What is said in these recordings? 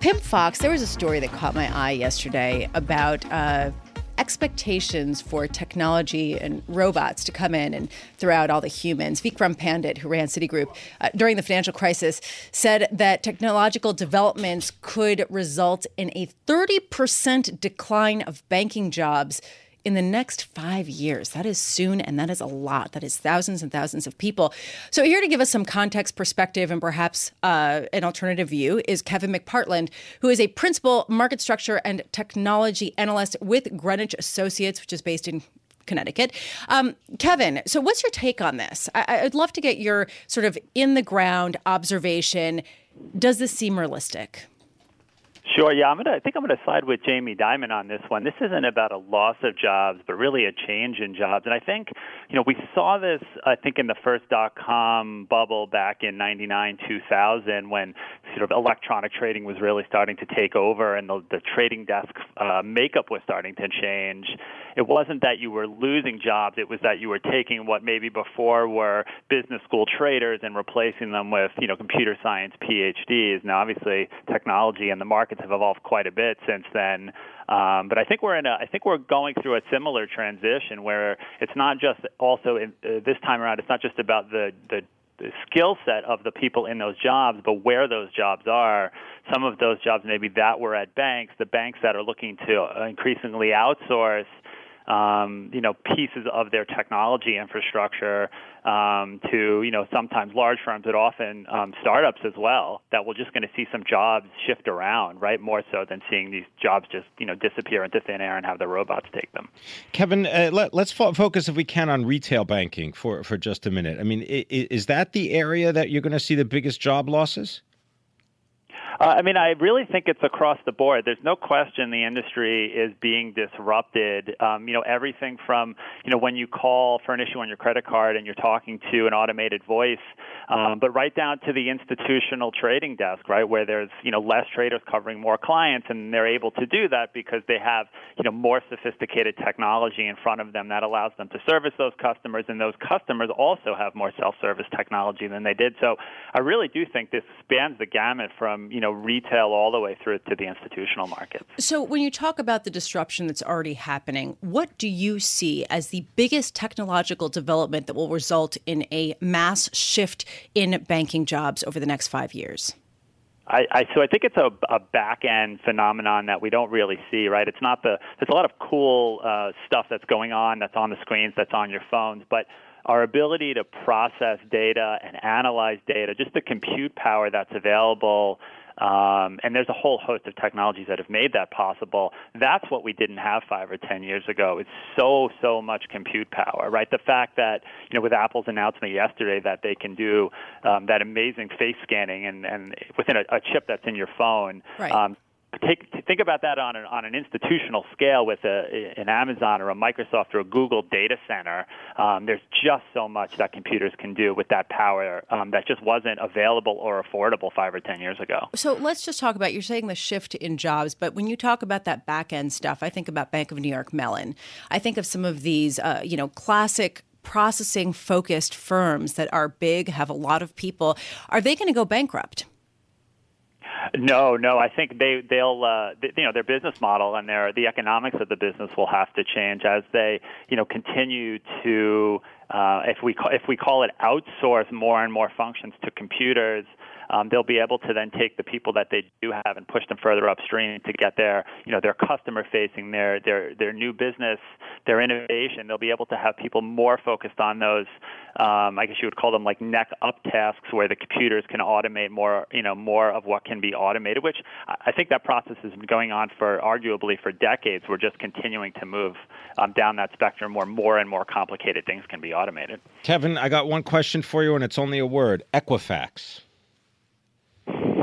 Pimm Fox, there was a story that caught my eye yesterday about uh, expectations for technology and robots to come in and throw out all the humans. Vikram Pandit, who ran Citigroup uh, during the financial crisis, said that technological developments could result in a 30% decline of banking jobs in the next five years. That is soon, and that is a lot. That is thousands and thousands of people. So, here to give us some context, perspective, and perhaps uh, an alternative view is Kevin McPartland, who is a principal market structure and technology analyst with Greenwich Associates, which is based in Connecticut. Um, Kevin, so what's your take on this? I- I'd love to get your sort of in the ground observation. Does this seem realistic? Sure. Yeah, I'm gonna. I think I'm gonna side with Jamie Dimon on this one. This isn't about a loss of jobs, but really a change in jobs. And I think, you know, we saw this. I think in the first dot com bubble back in '99, 2000, when sort of electronic trading was really starting to take over, and the, the trading desk uh, makeup was starting to change. It wasn't that you were losing jobs; it was that you were taking what maybe before were business school traders and replacing them with, you know, computer science PhDs. Now, obviously, technology and the markets have evolved quite a bit since then. Um, but I think we're in a, I think we're going through a similar transition where it's not just also in, uh, this time around. It's not just about the the the skill set of the people in those jobs, but where those jobs are. Some of those jobs maybe that were at banks, the banks that are looking to increasingly outsource um, you know, pieces of their technology infrastructure um, to, you know, sometimes large firms, but often um, startups as well, that we're just going to see some jobs shift around, right? More so than seeing these jobs just, you know, disappear into thin air and have the robots take them. Kevin, uh, let, us fo- focus, if we can, on retail banking for, for just a minute. I mean, is that the area that you're going to see the biggest job losses? Uh, I mean, I really think it's across the board. There's no question the industry is being disrupted. Um, you know, everything from you know when you call for an issue on your credit card and you're talking to an automated voice, um, but right down to the institutional trading desk, right, where there's you know less traders covering more clients, and they're able to do that because they have you know more sophisticated technology in front of them that allows them to service those customers, and those customers also have more self-service technology than they did. So, I really do think this spans the gamut from you know know, retail all the way through to the institutional markets. So, when you talk about the disruption that's already happening, what do you see as the biggest technological development that will result in a mass shift in banking jobs over the next five years? I, I, so I think it's a, a back end phenomenon that we don't really see, right? It's not the there's a lot of cool uh, stuff that's going on that's on the screens, that's on your phones, but our ability to process data and analyze data, just the compute power that's available um, and there's a whole host of technologies that have made that possible. That's what we didn't have five or ten years ago. It's so so much compute power, right? The fact that you know with Apple's announcement yesterday that they can do um, that amazing face scanning and and within a, a chip that's in your phone. Right. Um, take think about that on an, on an institutional scale with a, an Amazon or a Microsoft or a Google data center. Um, there's just so much that computers can do with that power um, that just wasn't available or affordable five or ten years ago. So let's just talk about you're saying the shift in jobs, but when you talk about that back end stuff, I think about Bank of New York Mellon. I think of some of these, uh, you know, classic processing focused firms that are big, have a lot of people. Are they going to go bankrupt? No, no. I think they they'll uh, you know their business model and their the economics of the business will have to change as they you know continue to uh, if we if we call it outsource more and more functions to computers um, they'll be able to then take the people that they do have and push them further upstream to get their, you know, their customer facing, their their their new business, their innovation. They'll be able to have people more focused on those. Um, I guess you would call them like neck up tasks, where the computers can automate more, you know, more of what can be automated. Which I think that process has been going on for arguably for decades. We're just continuing to move um, down that spectrum where more and more complicated things can be automated. Kevin, I got one question for you, and it's only a word: Equifax.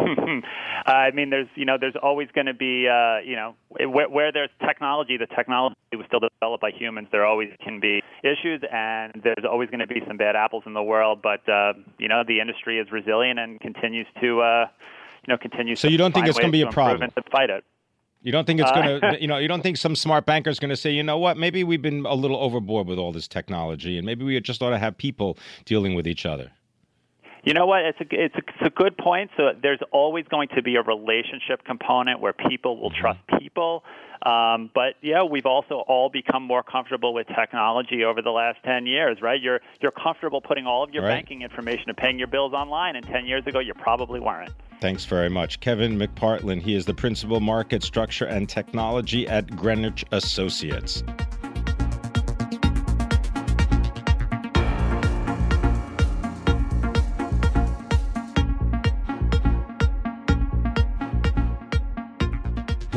I mean, there's you know, there's always going to be uh, you know, where, where there's technology, the technology was still developed by humans. There always can be issues, and there's always going to be some bad apples in the world. But uh, you know, the industry is resilient and continues to uh, you know continues. So you don't think it's going to be a problem to fight it? You don't think it's going to, you know, you don't think some smart banker is going to say, you know what, maybe we've been a little overboard with all this technology, and maybe we just ought to have people dealing with each other. You know what? It's a, it's a, it's a good point. So there's always going to be a relationship component where people will mm-hmm. trust people. Um, but yeah, we've also all become more comfortable with technology over the last 10 years, right? You're you're comfortable putting all of your right. banking information and paying your bills online, and 10 years ago you probably weren't. Thanks very much. Kevin McPartland, he is the principal market structure and technology at Greenwich Associates.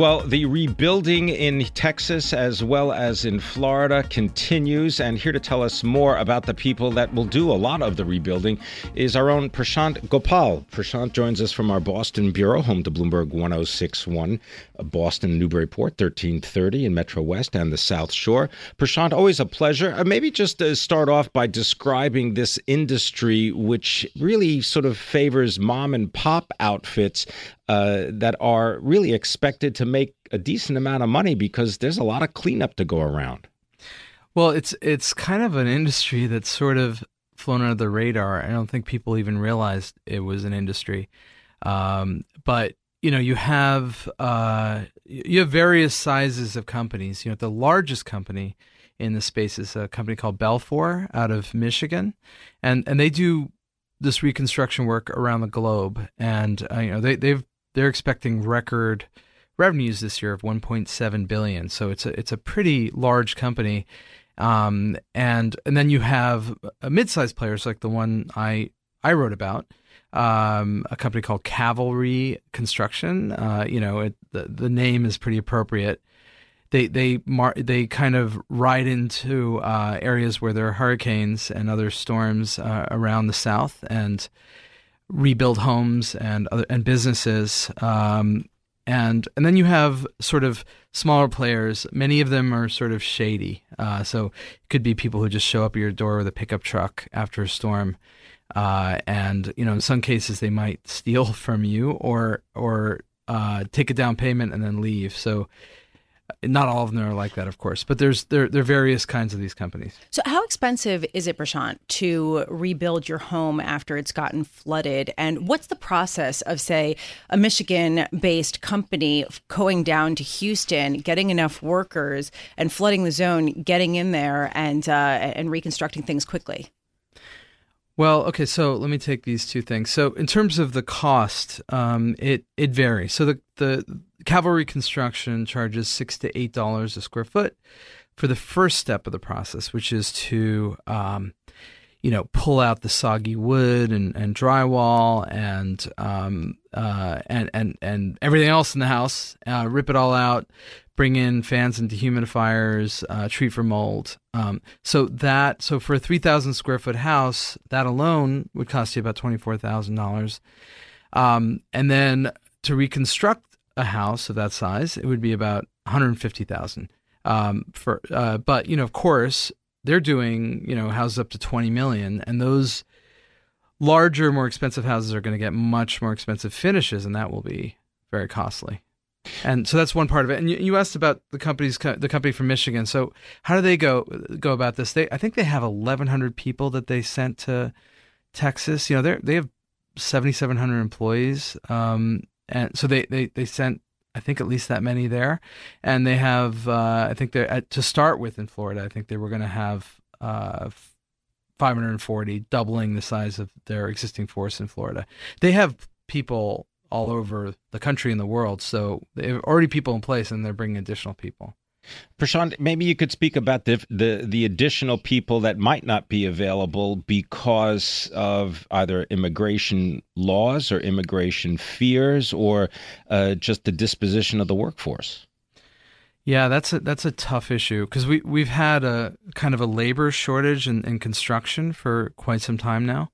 Well, the rebuilding in Texas as well as in Florida continues. And here to tell us more about the people that will do a lot of the rebuilding is our own Prashant Gopal. Prashant joins us from our Boston Bureau, home to Bloomberg 1061, uh, Boston, Newburyport, 1330 in Metro West and the South Shore. Prashant, always a pleasure. Uh, maybe just to start off by describing this industry, which really sort of favors mom and pop outfits uh, that are really expected to make a decent amount of money because there's a lot of cleanup to go around. Well, it's it's kind of an industry that's sort of flown under the radar. I don't think people even realized it was an industry. Um, but you know, you have uh, you have various sizes of companies. You know, the largest company in the space is a company called Belfor out of Michigan, and and they do this reconstruction work around the globe. And uh, you know, they they've they're expecting record revenues this year of 1.7 billion. So it's a it's a pretty large company. Um, and and then you have mid-sized players like the one I I wrote about, um, a company called Cavalry Construction. Uh, you know, it, the the name is pretty appropriate. They they mar- they kind of ride into uh, areas where there are hurricanes and other storms uh, around the south and rebuild homes and other and businesses. Um, and and then you have sort of smaller players. Many of them are sort of shady. Uh, so it could be people who just show up at your door with a pickup truck after a storm, uh, and you know in some cases they might steal from you or or uh, take a down payment and then leave. So not all of them are like that, of course, but there's there there are various kinds of these companies. So, how expensive is it, Prashant, to rebuild your home after it's gotten flooded? And what's the process of, say, a Michigan-based company going down to Houston, getting enough workers, and flooding the zone, getting in there and uh, and reconstructing things quickly? Well, okay, so let me take these two things. So, in terms of the cost, um, it it varies. So the the cavalry construction charges six to eight dollars a square foot for the first step of the process, which is to um, you know pull out the soggy wood and, and drywall and um, uh, and and and everything else in the house, uh, rip it all out, bring in fans and dehumidifiers, uh, treat for mold. Um, so that so for a three thousand square foot house, that alone would cost you about twenty four thousand um, dollars, and then to reconstruct a house of that size, it would be about 150,000. Um, for uh, but you know, of course, they're doing you know houses up to 20 million, and those larger, more expensive houses are going to get much more expensive finishes, and that will be very costly. And so that's one part of it. And you, you asked about the company's the company from Michigan. So how do they go go about this? They I think they have 1,100 people that they sent to Texas. You know, they they have 7,700 employees. Um, and so they, they, they sent I think at least that many there, and they have uh, I think they're at, to start with in Florida. I think they were going to have uh, 540, doubling the size of their existing force in Florida. They have people all over the country and the world, so they have already people in place, and they're bringing additional people. Prashant, maybe you could speak about the, the, the additional people that might not be available because of either immigration laws or immigration fears or uh, just the disposition of the workforce. Yeah, that's a that's a tough issue because we we've had a kind of a labor shortage in, in construction for quite some time now,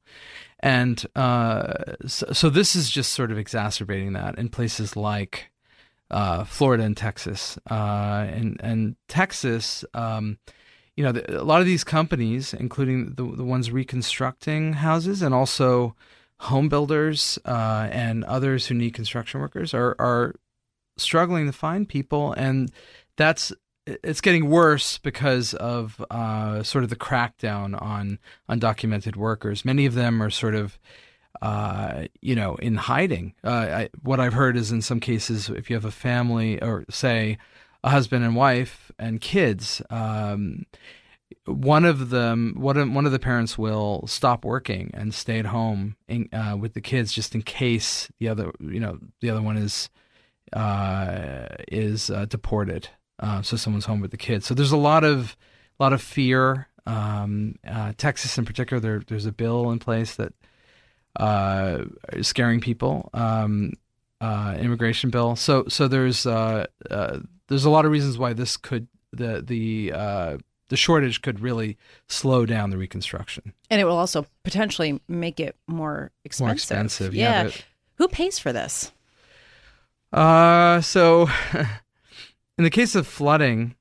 and uh, so, so, this is just sort of exacerbating that in places like uh, Florida and Texas, uh, and and Texas. Um, you know, the, a lot of these companies, including the the ones reconstructing houses and also home builders uh, and others who need construction workers, are are struggling to find people, and that's it's getting worse because of uh, sort of the crackdown on undocumented workers. Many of them are sort of, uh, you know, in hiding. Uh, I, what I've heard is in some cases, if you have a family or say a husband and wife and kids, um, one of them, one one of the parents will stop working and stay at home in, uh, with the kids just in case the other, you know, the other one is uh, is uh, deported. So someone's home with the kids. So there's a lot of a lot of fear. Um, Texas, in particular, there, there's a bill in place that uh, scaring people. Um, uh, immigration bill. So so there's uh, uh, there's a lot of reasons why this could the the uh, the shortage could really slow down the reconstruction. And it will also potentially make it more expensive. More expensive, yeah. yeah Who pays for this? Uh, so in the case of flooding,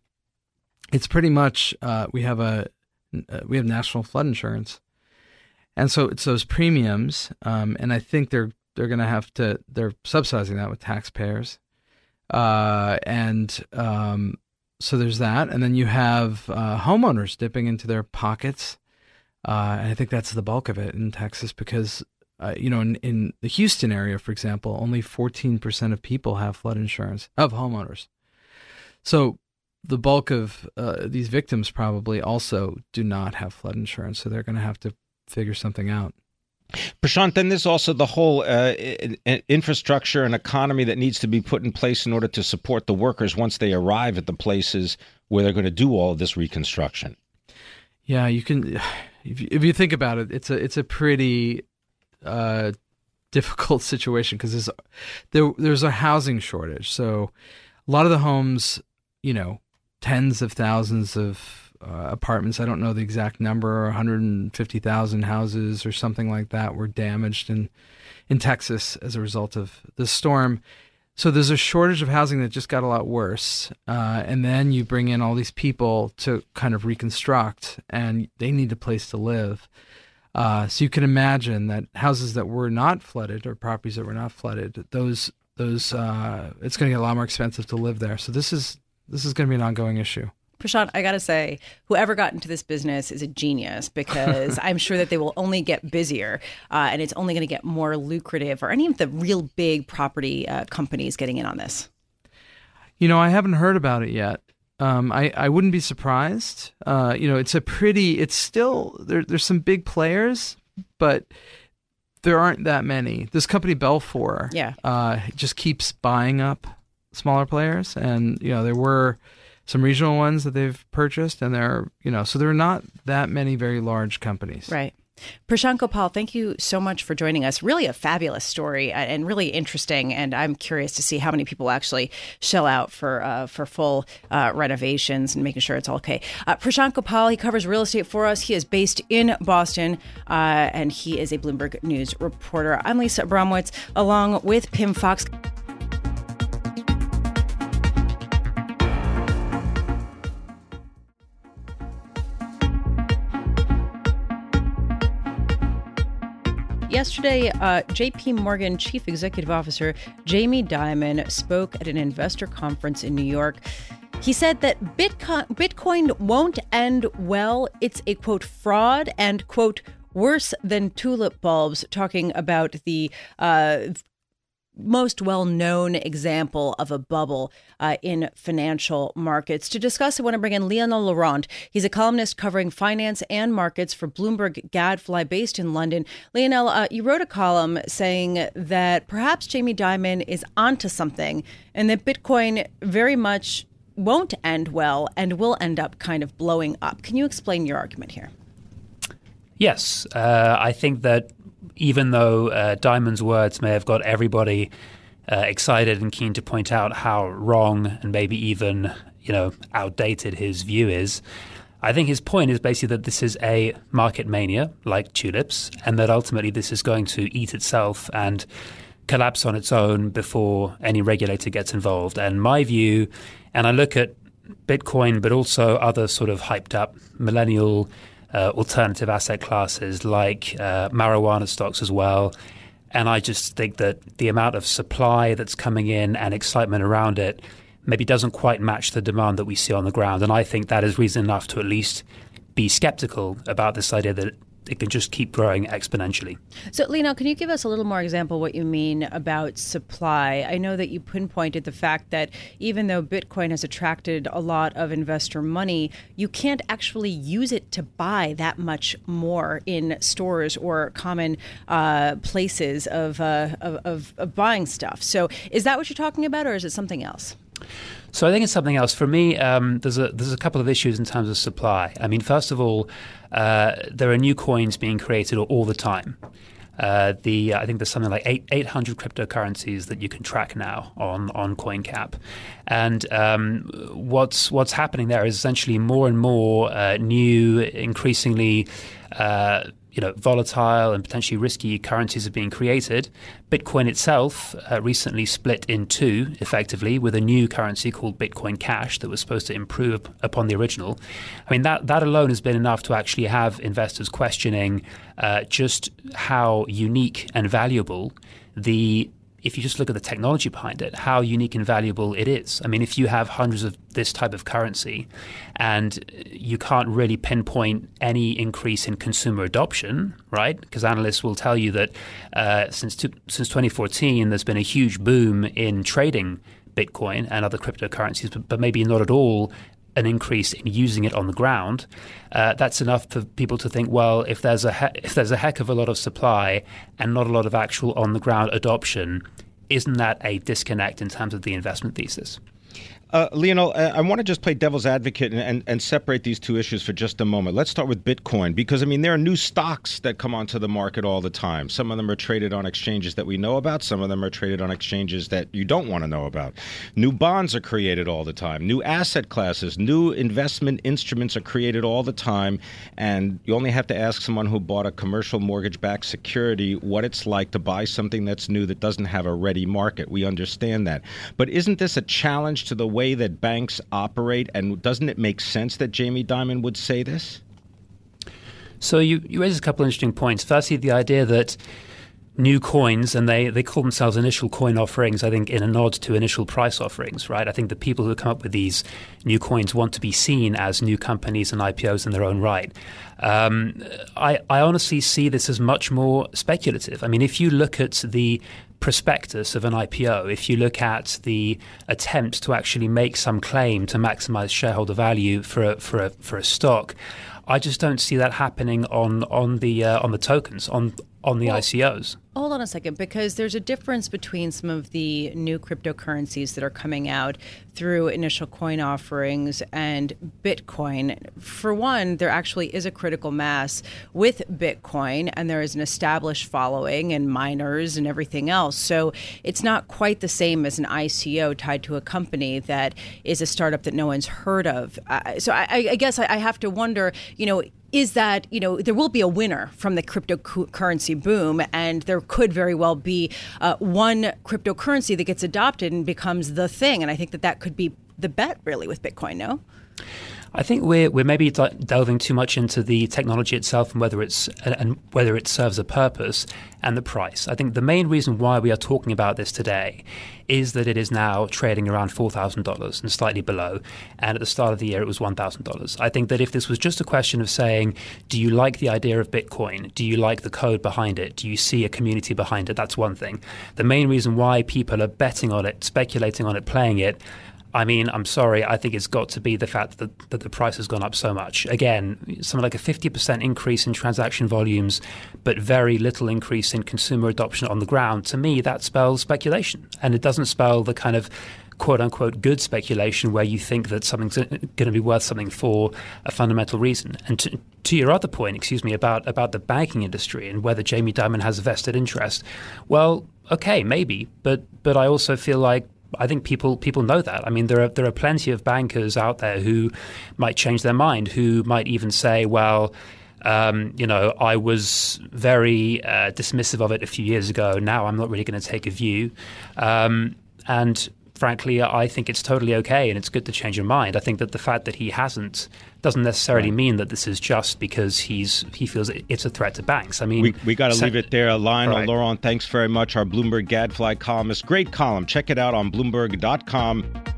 it's pretty much uh, we have a uh, we have national flood insurance, and so it's those premiums, um, and I think they're they're going to have to they're subsidizing that with taxpayers, uh, and um, so there's that, and then you have uh, homeowners dipping into their pockets, uh, and I think that's the bulk of it in Texas because uh, you know, in, in the Houston area, for example, only 14% of people have flood insurance of homeowners. So the bulk of uh, these victims probably also do not have flood insurance, so they're going to have to figure something out. Prashant, then there's also the whole uh, infrastructure and economy that needs to be put in place in order to support the workers once they arrive at the places where they're going to do all of this reconstruction. Yeah, you can. If you, if you think about it, it's a it's a pretty uh, difficult situation because there's there, there's a housing shortage. So a lot of the homes, you know, tens of thousands of uh, apartments. I don't know the exact number, 150,000 houses or something like that were damaged in in Texas as a result of the storm. So there's a shortage of housing that just got a lot worse, uh, and then you bring in all these people to kind of reconstruct, and they need a place to live. Uh, so you can imagine that houses that were not flooded or properties that were not flooded, those those uh, it's going to get a lot more expensive to live there. So this is this is going to be an ongoing issue. Prashant, I got to say, whoever got into this business is a genius because I'm sure that they will only get busier uh, and it's only going to get more lucrative. Or any of the real big property uh, companies getting in on this? You know, I haven't heard about it yet. Um, I, I wouldn't be surprised. Uh, you know, it's a pretty, it's still, there, there's some big players, but there aren't that many. This company, Belfor, yeah. Uh, just keeps buying up smaller players. And, you know, there were some regional ones that they've purchased, and there, you know, so there are not that many very large companies. Right. Prashant Gopal, thank you so much for joining us. Really a fabulous story uh, and really interesting. And I'm curious to see how many people actually shell out for uh, for full uh, renovations and making sure it's all okay. Uh, Prashant Gopal, he covers real estate for us. He is based in Boston uh, and he is a Bloomberg News reporter. I'm Lisa Abramowicz along with Pimm Fox. Yesterday, uh, JP Morgan Chief Executive Officer Jamie Dimon spoke at an investor conference in New York. He said that Bitcoin, Bitcoin won't end well. It's a quote fraud and quote worse than tulip bulbs, talking about the uh, most well known example of a bubble uh, in financial markets. To discuss, I want to bring in Lionel Laurent. He's a columnist covering finance and markets for Bloomberg Gadfly based in London. Lionel, uh, you wrote a column saying that perhaps Jamie Dimon is onto something and that Bitcoin very much won't end well and will end up kind of blowing up. Can you explain your argument here? Yes, uh, I think that even though uh, Dimon's words may have got everybody uh, excited and keen to point out how wrong and maybe even you know outdated his view is. I think his point is basically that this is a market mania, like tulips, and that ultimately this is going to eat itself and collapse on its own before any regulator gets involved. And my view, and I look at Bitcoin, but also other sort of hyped up millennial uh, alternative asset classes like uh, marijuana stocks as well. And I just think that the amount of supply that's coming in and excitement around it maybe doesn't quite match the demand that we see on the ground. And I think that is reason enough to at least be skeptical about this idea that it can just keep growing exponentially. So, Lionel, can you give us a little more example what you mean about supply? I know that you pinpointed the fact that even though Bitcoin has attracted a lot of investor money, you can't actually use it to buy that much more in stores or common uh, places of, uh, of, of buying stuff. So, is that what you're talking about, or is it something else? So I think it's something else. For me, um, there's a there's a couple of issues in terms of supply. I mean, first of all, uh, there are new coins being created all the time. Uh, the I think there's something like eight, 800 cryptocurrencies that you can track now on on CoinCap, and um, what's what's happening there is essentially more and more uh, new, increasingly uh, you know, volatile and potentially risky currencies are being created. Bitcoin itself uh, recently split in two, effectively, with a new currency called Bitcoin Cash that was supposed to improve upon the original. I mean, that that alone has been enough to actually have investors questioning uh, just how unique and valuable the if you just look at the technology behind it, how unique and valuable it is. I mean, if you have hundreds of this type of currency and you can't really pinpoint any increase in consumer adoption, right? Because analysts will tell you that uh, since, to, since 2014, there's been a huge boom in trading Bitcoin and other cryptocurrencies, but, but maybe not at all an increase in using it on the ground, uh, that's enough for people to think, well, if there's a he- if there's a heck of a lot of supply and not a lot of actual on the ground adoption, isn't that a disconnect in terms of the investment thesis? Uh, Lionel, uh, I want to just play devil's advocate and, and, and, separate these two issues for just a moment. Let's start with Bitcoin because, I mean, there are new stocks that come onto the market all the time. Some of them are traded on exchanges that we know about, some of them are traded on exchanges that you don't want to know about. New bonds are created all the time, new asset classes, new investment instruments are created all the time. And you only have to ask someone who bought a commercial mortgage backed security what it's like to buy something that's new that doesn't have a ready market. We understand that. But isn't this a challenge to the way? that banks operate? And doesn't it make sense that Jamie Dimon would say this? So you, you raise a couple of interesting points. Firstly, the idea that new coins, and they, they call themselves initial coin offerings, I think, in a nod to initial price offerings, right? I think the people who come up with these new coins want to be seen as new companies and IPOs in their own right. Um, I, I honestly see this as much more speculative. I mean, if you look at the prospectus of an IPO, if you look at the attempts to actually make some claim to maximize shareholder value for a, for a, for a stock, I just don't see that happening on on the uh, on the tokens on on the well, ICOs. Hold on a second, because there's a difference between some of the new cryptocurrencies that are coming out through initial coin offerings and Bitcoin. For one, there actually is a critical mass with Bitcoin, and there is an established following and miners and everything else. So it's not quite the same as an ICO tied to a company that is a startup that no one's heard of. Uh, so I, I guess I, I have to wonder, you know, is that you know there will be a winner from the cryptocurrency boom, and there could very well be uh, one cryptocurrency that gets adopted and becomes the thing. And I think that that could be the bet really with Bitcoin. No. I think we're we're maybe delving too much into the technology itself and whether it's and whether it serves a purpose and the price. I think the main reason why we are talking about this today is that it is now trading around four thousand dollars and slightly below, and at the start of the year it was one thousand dollars. I think that if this was just a question of saying, do you like the idea of Bitcoin? Do you like the code behind it? Do you see a community behind it? That's one thing. The main reason why people are betting on it, speculating on it, playing it I mean, I'm sorry. I think it's got to be the fact that, that the price has gone up so much. Again, something like a 50% increase in transaction volumes, but very little increase in consumer adoption on the ground. To me, that spells speculation. And it doesn't spell the kind of quote unquote good speculation where you think that something's going to be worth something for a fundamental reason. And to, to your other point, excuse me, about, about the banking industry and whether Jamie Dimon has a vested interest, well, okay, maybe, but but I also feel like I think people people know that. I mean, there are there are plenty of bankers out there who might change their mind, who might even say, well. Um, you know, I was very uh, dismissive of it a few years ago. Now I'm not really going to take a view. Um, and frankly, I think it's totally okay and it's good to change your mind. I think that the fact that he hasn't doesn't necessarily right. mean that this is just because he's he feels it's a threat to banks. I mean, we, we got to leave it there. Lionel right. Laurent, thanks very much. Our Bloomberg Gadfly columnist, great column. Check it out on Bloomberg.com.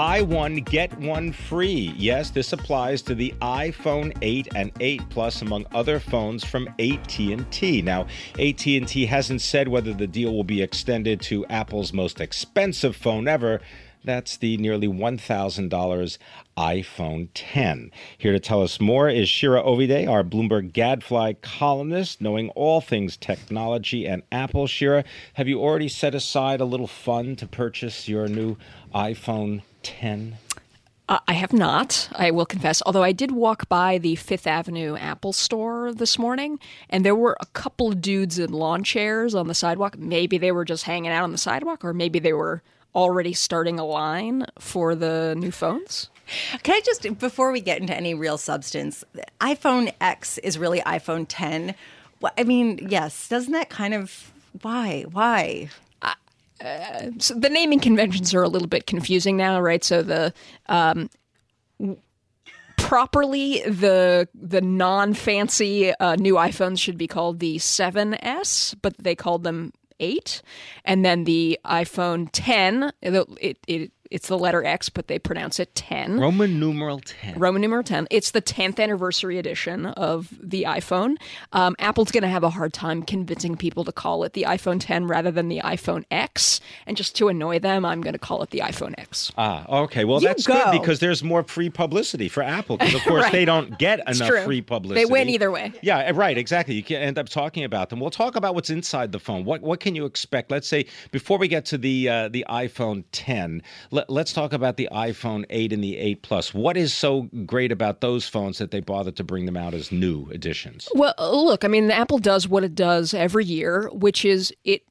buy one get one free. Yes, this applies to the iPhone 8 and 8 Plus among other phones from AT&T. Now, AT&T hasn't said whether the deal will be extended to Apple's most expensive phone ever. That's the nearly $1,000 iPhone 10. Here to tell us more is Shira Ovide, our Bloomberg Gadfly columnist, knowing all things technology and Apple. Shira, have you already set aside a little fund to purchase your new iPhone 10? Uh, I have not, I will confess. Although I did walk by the Fifth Avenue Apple store this morning, and there were a couple of dudes in lawn chairs on the sidewalk. Maybe they were just hanging out on the sidewalk, or maybe they were already starting a line for the new phones. Can I just, before we get into any real substance, iPhone X is really iPhone 10. I mean, yes, doesn't that kind of, why? Why? Uh, so the naming conventions are a little bit confusing now, right? So the um, properly the the non fancy uh, new iPhones should be called the 7s, but they called them 8, and then the iPhone 10 it, it it's the letter X, but they pronounce it 10. Roman numeral 10. Roman numeral 10. It's the 10th anniversary edition of the iPhone. Um, Apple's going to have a hard time convincing people to call it the iPhone 10 rather than the iPhone X. And just to annoy them, I'm going to call it the iPhone X. Ah, okay. Well, you that's go. good because there's more free publicity for Apple because, of course, right. they don't get enough true. free publicity. They win either way. Yeah, eh, right. Exactly. You can end up talking about them. We'll talk about what's inside the phone. What what can you expect? Let's say before we get to the uh, the iPhone 10, let, let's talk about the iPhone 8 and the 8 Plus. What is so great about those phones that they bothered to bring them out as new editions? Well, look, I mean, Apple does what it does every year, which is it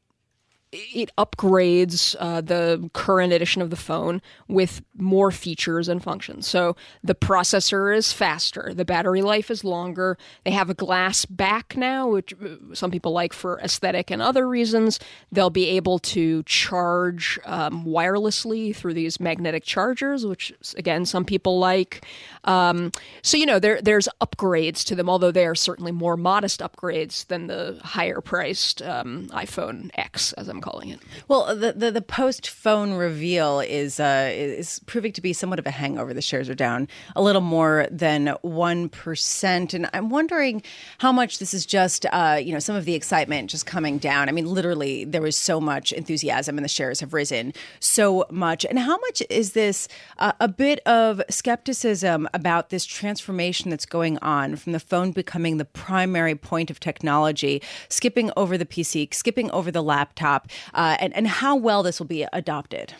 it upgrades uh, the current edition of the phone with more features and functions. So the processor is faster, the battery life is longer. They have a glass back now, which uh, some people like for aesthetic and other reasons. They'll be able to charge um, wirelessly through these magnetic chargers, which again some people like. Um, so you know there there's upgrades to them, although they are certainly more modest upgrades than the higher priced um, iPhone X, as I'm I'm calling it. Well, the the, the post phone reveal is uh, is proving to be somewhat of a hangover. The shares are down a little more than one percent, and I'm wondering how much this is just uh, you know some of the excitement just coming down. I mean, literally, there was so much enthusiasm, and the shares have risen so much. And how much is this uh, a bit of skepticism about this transformation that's going on from the phone becoming the primary point of technology, skipping over the PC, skipping over the laptop, uh, and, and how well this will be adopted.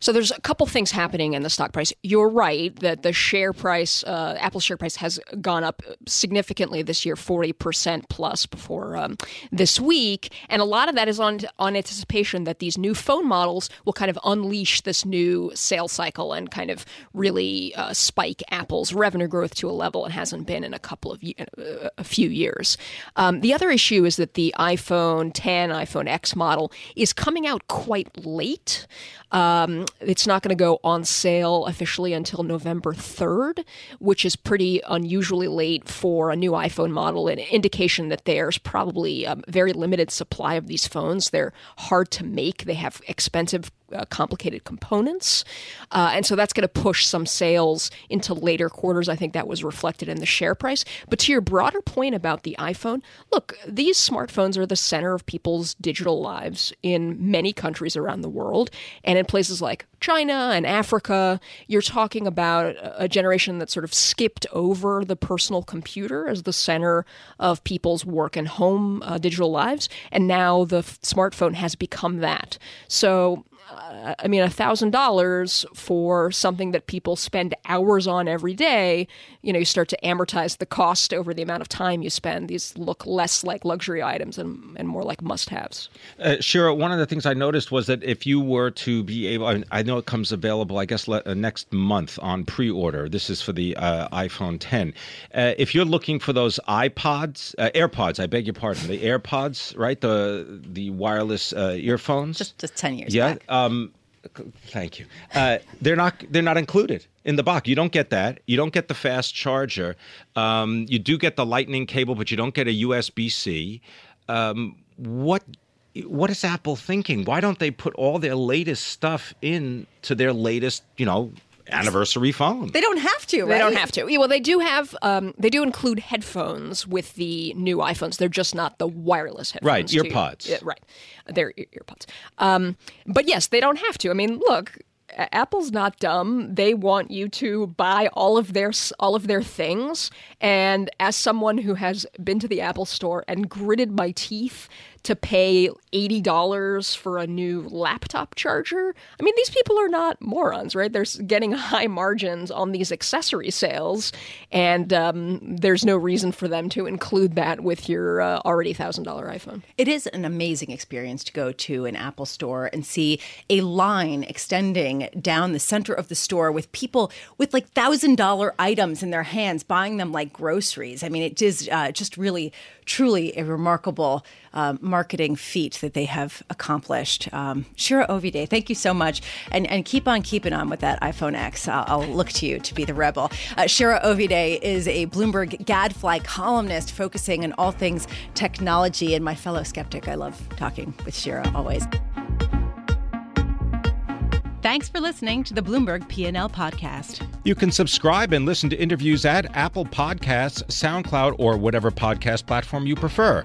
So there's a couple things happening in the stock price. You're right that the share price, uh, Apple share price, has gone up significantly this year, 40% plus before um, this week. And a lot of that is on, on anticipation that these new phone models will kind of unleash this new sales cycle and kind of really uh, spike Apple's revenue growth to a level it hasn't been in a couple of uh, a few years. Um, the other issue is that the iPhone 10, iPhone X model is coming out quite late. Um, it's not going to go on sale officially until November 3rd, which is pretty unusually late for a new iPhone model, an indication that there's probably a very limited supply of these phones. They're hard to make, they have expensive uh, complicated components. Uh, and so that's going to push some sales into later quarters. I think that was reflected in the share price. But to your broader point about the iPhone, look, these smartphones are the center of people's digital lives in many countries around the world. And in places like China and Africa, you're talking about a generation that sort of skipped over the personal computer as the center of people's work and home uh, digital lives. And now the f- smartphone has become that. So uh, I mean, a thousand dollars for something that people spend hours on every day, you know, you start to amortize the cost over the amount of time you spend. These look less like luxury items and, and more like must-haves. Uh, Shira, one of the things I noticed was that if you were to be able, I, I know it comes available, I guess, le- uh, next month on pre-order. This is for the uh, iPhone 10. Uh, if you're looking for those iPods, uh, AirPods, I beg your pardon, the AirPods, right, the the wireless uh, earphones, just just ten years. yeah. back. Um, thank you. Uh, they're not they're not included in the box. You don't get that. You don't get the fast charger. Um, you do get the Lightning cable, but you don't get a USB C. Um, what what is Apple thinking? Why don't they put all their latest stuff into their latest, you know, anniversary phone? They don't have to. They don't have to. Yeah, well, they do have. Um, they do include headphones with the new iPhones. They're just not the wireless headphones. Right, to- earpods. Yeah, right, they're ear- earpods. Um, but yes, they don't have to. I mean, look. Apple's not dumb. They want you to buy all of their all of their things. And as someone who has been to the Apple store and gritted my teeth to pay eighty dollars for a new laptop charger, I mean, these people are not morons, right? They're getting high margins on these accessory sales, and um, there's no reason for them to include that with your uh, already thousand dollar iPhone. It is an amazing experience to go to an Apple store and see a line extending down the center of the store with people with like thousand dollar items in their hands, buying them like groceries. I mean, it is uh, just really, truly a remarkable um, marketing feat that they have accomplished. Um, Shira Ovide, thank you so much, and and keep on keeping on with that iPhone X. I'll, I'll look to you to be the rebel. Uh, Shira Ovide is a Bloomberg Gadfly columnist focusing on all things technology, and my fellow skeptic. I love talking with Shira always. Thanks for listening to the Bloomberg P&L podcast. You can subscribe and listen to interviews at Apple Podcasts, SoundCloud, or whatever podcast platform you prefer.